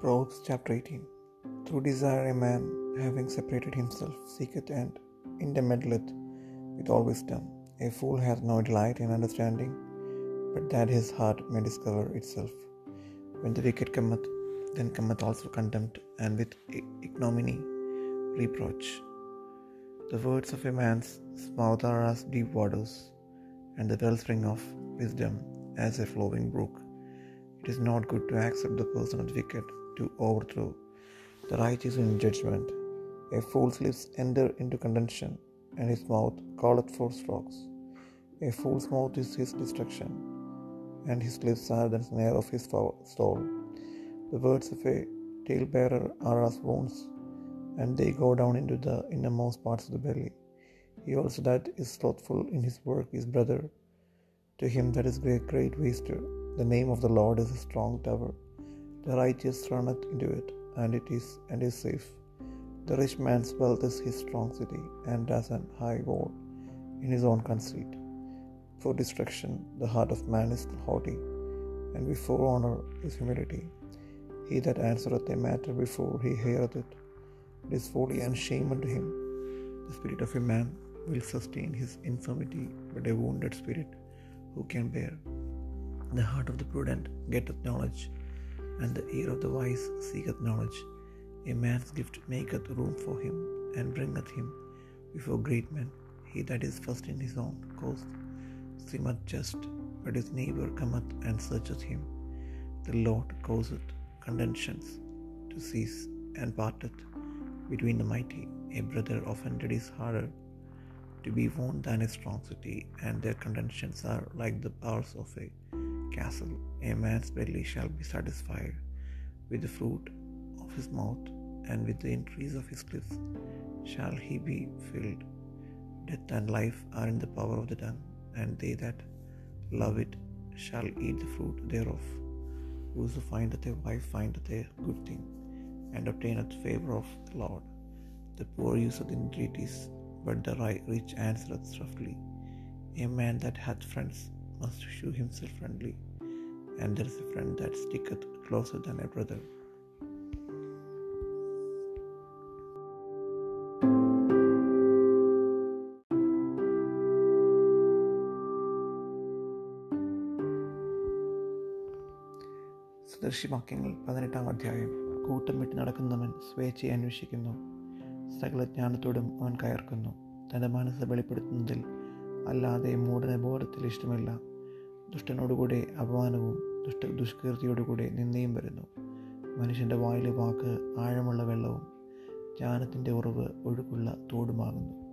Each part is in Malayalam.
Proverbs chapter 18 Through desire a man, having separated himself, seeketh and intermeddleth with all wisdom. A fool hath no delight in understanding, but that his heart may discover itself. When the wicked cometh, then cometh also contempt, and with ignominy reproach. The words of a man's mouth are as deep waters, and the wellspring of wisdom as a flowing brook. It is not good to accept the person of the wicked, to overthrow the righteous in judgment. A fool's lips enter into contention, and his mouth calleth for strokes. A fool's mouth is his destruction, and his lips are the snare of his soul. The words of a talebearer are as wounds, and they go down into the innermost parts of the belly. He also that is slothful in his work is brother to him that is a great waster. The name of the Lord is a strong tower. The righteous runneth into it, and it is and is safe. The rich man's wealth is his strong city, and as an high wall in his own conceit. For destruction the heart of man is haughty, and before honor is humility. He that answereth a matter before he heareth it, it is folly and shame unto him. The spirit of a man will sustain his infirmity, but a wounded spirit who can bear? The heart of the prudent getteth knowledge, and the ear of the wise seeketh knowledge. A man's gift maketh room for him, and bringeth him before great men. He that is first in his own cause seemeth just, but his neighbour cometh and searcheth him. The Lord causeth contentions to cease, and parteth between the mighty. A brother offended is harder to be won than a strong city, and their contentions are like the bars of a castle. A man's belly shall be satisfied with the fruit of his mouth, and with the increase of his lips shall he be filled. Death and life are in the power of the tongue, and they that love it shall eat the fruit thereof. Whoso findeth a wife findeth a good thing, and obtaineth favour of the Lord. The poor useth entreaties, but the rich answereth roughly. A man that hath friends must shew himself friendly, and there is a friend that sticketh closer than a brother. സദൃശ്യവാക്യങ്ങൾ പതിനെട്ടാം അധ്യായം. കൂട്ടം വിട്ട് നടക്കുന്നവൻ സ്വേച്ഛയെ അന്വേഷിക്കുന്നു. സകല ജ്ഞാനത്തോടും അവൻ കയർക്കുന്നു. തന്റെ മനസ്സ് വെളിപ്പെടുത്തുന്നതിൽ അല്ലാതെ മൂടനെ ബോധത്തിൽ ഇഷ്ടമില്ല. ദുഷ്ടനോടുകൂടെ അപമാനവും ദുഷ്ട ദുഷ്കീർത്തിയോടുകൂടെ നിന്ദയും വരുന്നു. മനുഷ്യന്റെ വായിലെ വാക്ക് ആഴമുള്ള വെള്ളവും ജ്ഞാനത്തിന്റെ ഉറവ് ഒഴുക്കുള്ള തോടുമാകുന്നു.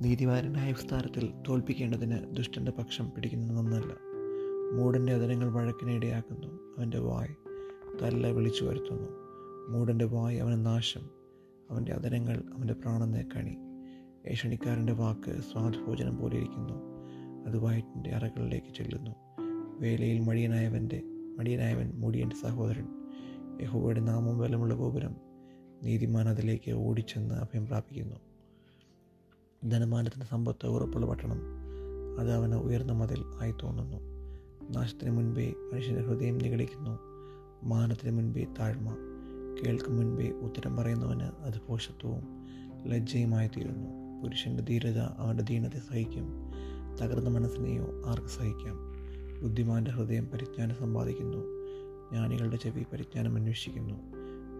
നീതിമാരനായ വിസ്താരത്തിൽ തോൽപ്പിക്കേണ്ടതിന് ദുഷ്ടന്റെ പക്ഷം പിടിക്കുന്നത് നന്നല്ല. മൂടന്റെ അതിരങ്ങൾ വഴക്കിനെ ഇടയാക്കുന്നു. അവന്റെ വായ് തല്ല വിളിച്ചു വരുത്തുന്നു. മൂടന്റെ വായ് അവന് നാശം. അവന്റെ അതിരങ്ങൾ അവന്റെ പ്രാണനെ കണി. ഏഷണിക്കാരന്റെ വാക്ക് സ്വാദ്ഭോജനം പോലെ ഇരിക്കുന്നു. അത് വയറ്റിന്റെ അറകളിലേക്ക് ചെല്ലുന്നു. വേലയിൽ മടിയനായവന്റെ മടിയനായവൻ മുടിയന്റെ സഹോദരൻ. യഹോവയുടെ നാമം ബലമുള്ള ഗോപുരം. നീതിമാൻ അതിലേക്ക് ഓടിച്ചെന്ന് അഭയം പ്രാപിക്കുന്നു. ധനമാനത്തിന്റെ സമ്പത്ത് ഉറപ്പുള്ള പട്ടണം. അത് അവന് ഉയർന്ന മതിൽ ആയി തോന്നുന്നു. നാശത്തിന് മുൻപേ മനുഷ്യന്റെ ഹൃദയം നിഗളിക്കുന്നു മാനത്തിന് മുൻപേ താഴ്മ. കേൾക്കും മുൻപേ ഉത്തരം പറയുന്നവന് അത് പോഷത്വവും ലജ്ജയുമായി തീരുന്നു. പുരുഷന്റെ ധീരത അവന്റെ ദീനത്തെ സഹിക്കും. തകർന്ന മനസ്സിനെയോ ആർക്ക് സഹിക്കാം? ബുദ്ധിമാന്റെ ഹൃദയം പരിജ്ഞാനം സമ്പാദിക്കുന്നു. ജ്ഞാനികളുടെ ചെവി പരിജ്ഞാനം അന്വേഷിക്കുന്നു.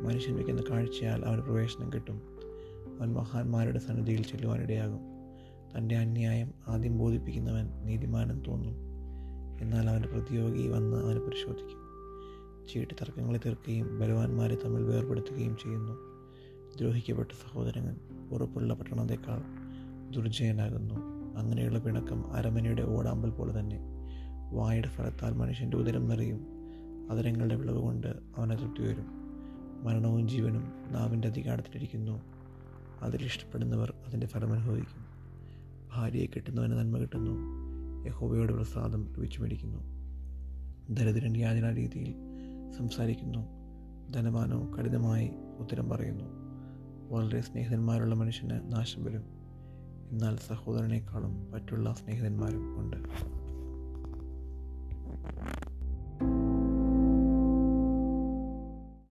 മനുഷ്യൻ വയ്ക്കുന്ന കാഴ്ചയാൽ അവന് പ്രവേശനം കിട്ടും. അവൻ മഹാന്മാരുടെ സന്നിധിയിൽ ചെല്ലുവാനിടയാകും. തന്റെ അന്യായം ആദ്യം ബോധിപ്പിക്കുന്നവൻ നീതിമാനം തോന്നും. എന്നാൽ അവന്റെ പ്രതിയോഗി വന്ന് അവനെ പരിശോധിക്കും. ചീട്ട് തർക്കങ്ങളെ തീർക്കുകയും ബലവാന്മാരെ തമ്മിൽ വേർപെടുത്തുകയും ചെയ്യുന്നു. ദ്രോഹിക്കപ്പെട്ട സഹോദരങ്ങൾ ഉറപ്പുള്ള പട്ടണത്തേക്കാൾ ദുർജയനാകുന്നു അങ്ങനെയുള്ള പിണക്കം അരമനയുടെ ഓടാമ്പൽ പോലെ തന്നെ. വായുടെ ഫലത്താൽ മനുഷ്യന്റെ ഉദരം നിറയും. അതരങ്ങളുടെ വിളവ് കൊണ്ട് അവനെ തൃപ്തി വരും. മരണവും ജീവനും നാവിന്റെ അധികാരത്തിലിരിക്കുന്നു അതിലിഷ്ടപ്പെടുന്നവർ അതിന്റെ ഫലമനുഭവിക്കും ഭാര്യയെ കിട്ടുന്നവന് നന്മ കിട്ടുന്നു. യഹോബയുടെ പ്രസാദം ലഭിച്ചു മേടിക്കുന്നു ദരിദ്രൻ യാചന രീതിയിൽ സംസാരിക്കുന്നു. ധനവാനോ കഠിനമായി ഉത്തരം പറയുന്നു. വളരെ സ്നേഹിതന്മാരുള്ള മനുഷ്യന് നാശം വരും. എന്നാൽ സഹോദരനേക്കാളും മറ്റുള്ള സ്നേഹിതന്മാരും ഉണ്ട്.